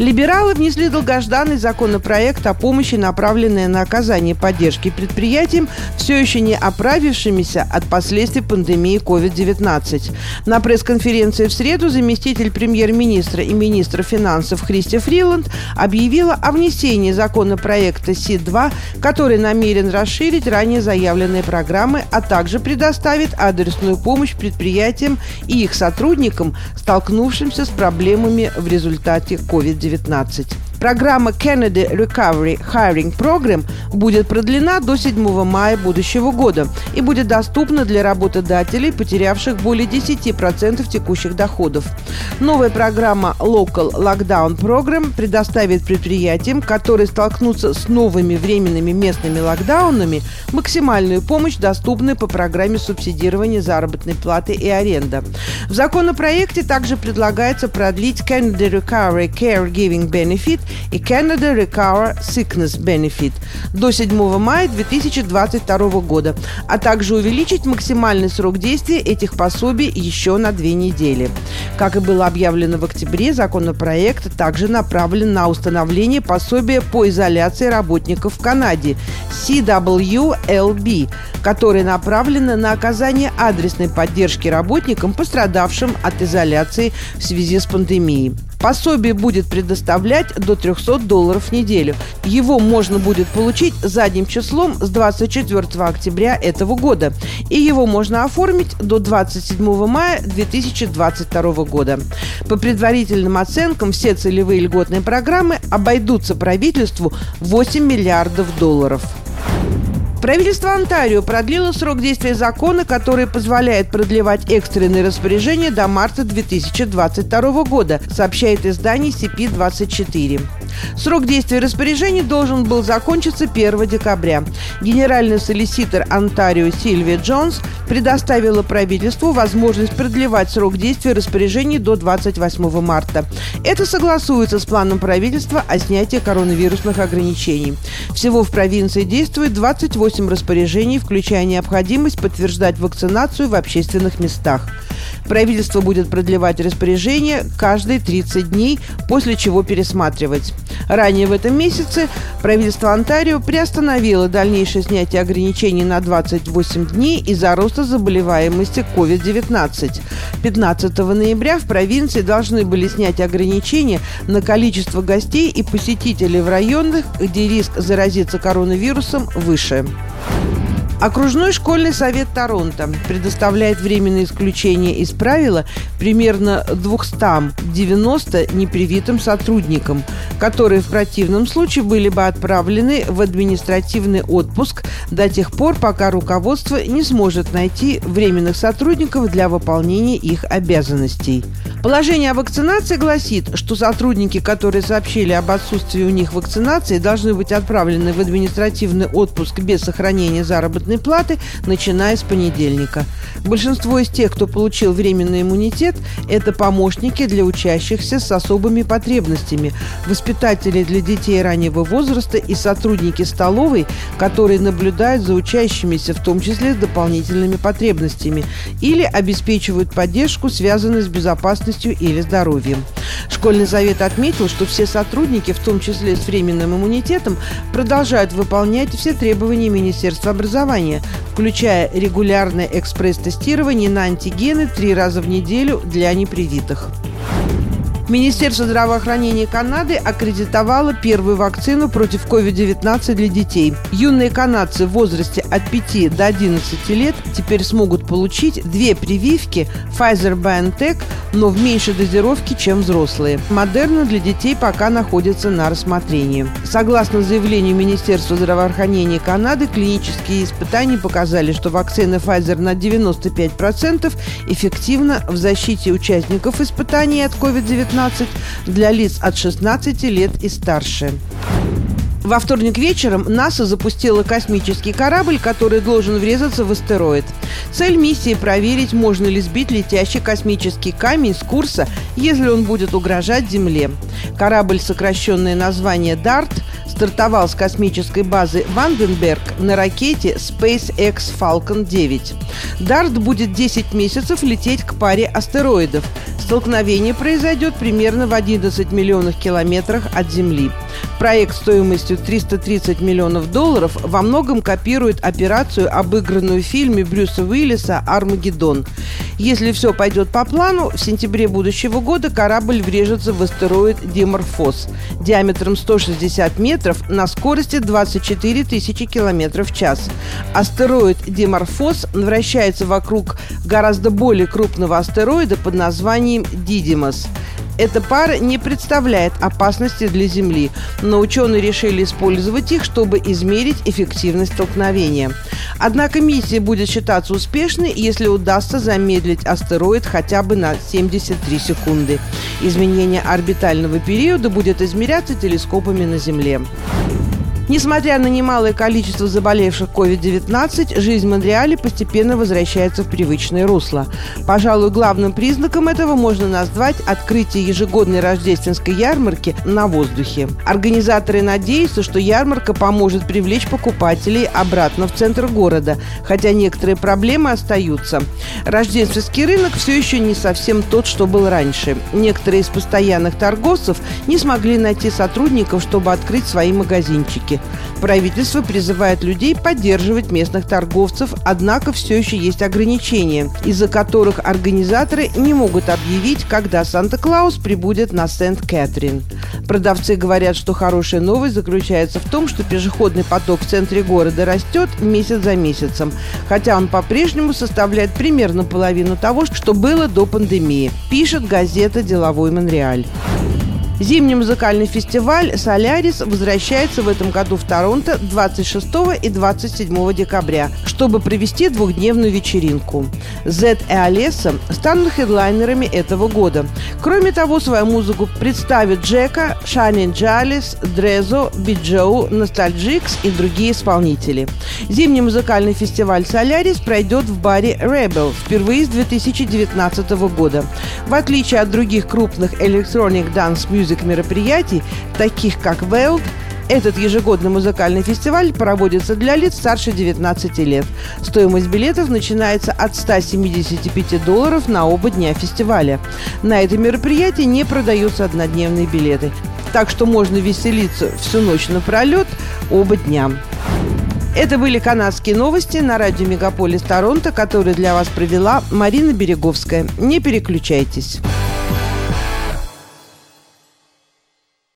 Либералы внесли долгожданный законопроект о помощи, направленный на оказание поддержки предприятиям, все еще не оправившимися от последствий пандемии COVID-19. На пресс-конференции в среду заместитель премьер-министра и министра финансов Христи Фриланд объявила о внесении законопроекта СИД-2, который намерен расширить ранее заявленные программы, а также предоставит адресную помощь предприятиям и их сотрудникам, столкнувшимся с проблемами в результате COVID-19. 19. Программа Kennedy Recovery Hiring Program будет продлена до 7 мая будущего года и будет доступна для работодателей, потерявших более 10% текущих доходов. Новая программа Local Lockdown Program предоставит предприятиям, которые столкнутся с новыми временными местными локдаунами, максимальную помощь, доступную по программе субсидирования заработной платы и аренда. В законопроекте также предлагается продлить Kennedy Recovery Caregiving Benefit и Canada Recover Sickness Benefit до 7 мая 2022 года, а также увеличить максимальный срок действия этих пособий еще на две недели. Как и было объявлено в октябре, законопроект также направлен на установление пособия по изоляции работников в Канаде CWLB, которое направлено на оказание адресной поддержки работникам, пострадавшим от изоляции в связи с пандемией. Пособие будет предоставлять до 300 долларов в неделю. Его можно будет получить задним числом с 24 октября этого года. И его можно оформить до 27 мая 2022 года. По предварительным оценкам, все целевые льготные программы обойдутся правительству 8 миллиардов долларов. Правительство Онтарио продлило срок действия закона, который позволяет продлевать экстренные распоряжения до марта 2022 года, сообщает издание CP24. Срок действия распоряжений должен был закончиться 1 декабря. Генеральный солиситор Онтарио Сильвия Джонс предоставила правительству возможность продлевать срок действия распоряжений до 28 марта. Это согласуется с планом правительства о снятии коронавирусных ограничений. Всего в провинции действует 28 распоряжений, включая необходимость подтверждать вакцинацию в общественных местах. Правительство будет продлевать распоряжение каждые 30 дней, после чего пересматривать. Ранее в этом месяце правительство Онтарио приостановило дальнейшее снятие ограничений на 28 дней из-за роста заболеваемости COVID-19. 15 ноября в провинции должны были снять ограничения на количество гостей и посетителей в районах, где риск заразиться коронавирусом выше. Окружной школьный совет Торонто предоставляет временное исключение из правила примерно 290 непривитым сотрудникам, которые в противном случае были бы отправлены в административный отпуск до тех пор, пока руководство не сможет найти временных сотрудников для выполнения их обязанностей. Положение о вакцинации гласит, что сотрудники, которые сообщили об отсутствии у них вакцинации, должны быть отправлены в административный отпуск без сохранения заработной платы, начиная с понедельника. Большинство из тех, кто получил временный иммунитет, это помощники для учащихся с особыми потребностями, воспитатели для детей раннего возраста и сотрудники столовой, которые наблюдают за учащимися, в том числе с дополнительными потребностями, или обеспечивают поддержку, связанную с безопасностью или здоровьем. Школьный совет отметил, что все сотрудники, в том числе с временным иммунитетом, продолжают выполнять все требования Министерства образования, включая регулярное экспресс-тестирование на антигены три раза в неделю для непривитых. Министерство здравоохранения Канады аккредитовало первую вакцину против COVID-19 для детей. Юные канадцы в возрасте от 5 до 11 лет теперь смогут получить две прививки Pfizer-BioNTech, но в меньшей дозировке, чем взрослые. Модерна для детей пока находится на рассмотрении. Согласно заявлению Министерства здравоохранения Канады, клинические испытания показали, что вакцина Pfizer на 95% эффективна в защите участников испытаний от COVID-19 для лиц от 16 лет и старше. Во вторник вечером НАСА запустила космический корабль, который должен врезаться в астероид. Цель миссии – проверить, можно ли сбить летящий космический камень с курса, если он будет угрожать Земле. Корабль, сокращенное название «Дарт», стартовал с космической базы Ванденберг на ракете SpaceX Falcon 9. Дарт будет 10 месяцев лететь к паре астероидов. Столкновение произойдет примерно в 11 миллионах километрах от Земли. Проект стоимостью 330 миллионов долларов во многом копирует операцию, обыгранную в фильме Брюса Уиллиса «Армагеддон». Если все пойдет по плану, в сентябре будущего года корабль врежется в астероид Деморфос диаметром 160 метров на скорости 24 тысячи километров в час. Астероид Деморфос вращается вокруг гораздо более крупного астероида под названием Дидимас. Эта пара не представляет опасности для Земли, но ученые решили использовать их, чтобы измерить эффективность столкновения. Однако миссия будет считаться успешной, если удастся замедлить астероид хотя бы на 73 секунды. Изменение орбитального периода будет измеряться телескопами на Земле. Несмотря на немалое количество заболевших COVID-19, жизнь в Монреале постепенно возвращается в привычное русло. Пожалуй, главным признаком этого можно назвать открытие ежегодной рождественской ярмарки на воздухе. Организаторы надеются, что ярмарка поможет привлечь покупателей обратно в центр города, хотя некоторые проблемы остаются. Рождественский рынок все еще не совсем тот, что был раньше. Некоторые из постоянных торговцев не смогли найти сотрудников, чтобы открыть свои магазинчики. Правительство призывает людей поддерживать местных торговцев, однако все еще есть ограничения, из-за которых организаторы не могут объявить, когда Санта-Клаус прибудет на Сент-Кэтрин. Продавцы говорят, что хорошая новость заключается в том, что пешеходный поток в центре города растет месяц за месяцем, хотя он по-прежнему составляет примерно половину того, что было до пандемии, пишет газета «Деловой Монреаль». Зимний музыкальный фестиваль «Солярис» возвращается в этом году в Торонто 26 и 27 декабря, чтобы провести двухдневную вечеринку. Z и Олеса станут хедлайнерами этого года. Кроме того, свою музыку представят Джека, Шанин Джалис, Дрезо, Биджоу, Ностальджикс и другие исполнители. Зимний музыкальный фестиваль «Солярис» пройдет в баре Rebel впервые с 2019 года. В отличие от других крупных Electronic Dance Music мероприятий, таких как Weld, этот ежегодный музыкальный фестиваль проводится для лиц старше 19 лет. Стоимость билетов начинается от 175 долларов на оба дня фестиваля. На это мероприятие не продаются однодневные билеты, так что можно веселиться всю ночь напролет оба дня. Это были канадские новости на радио «Мегаполис Торонто», которые для вас провела Марина Береговская. Не переключайтесь.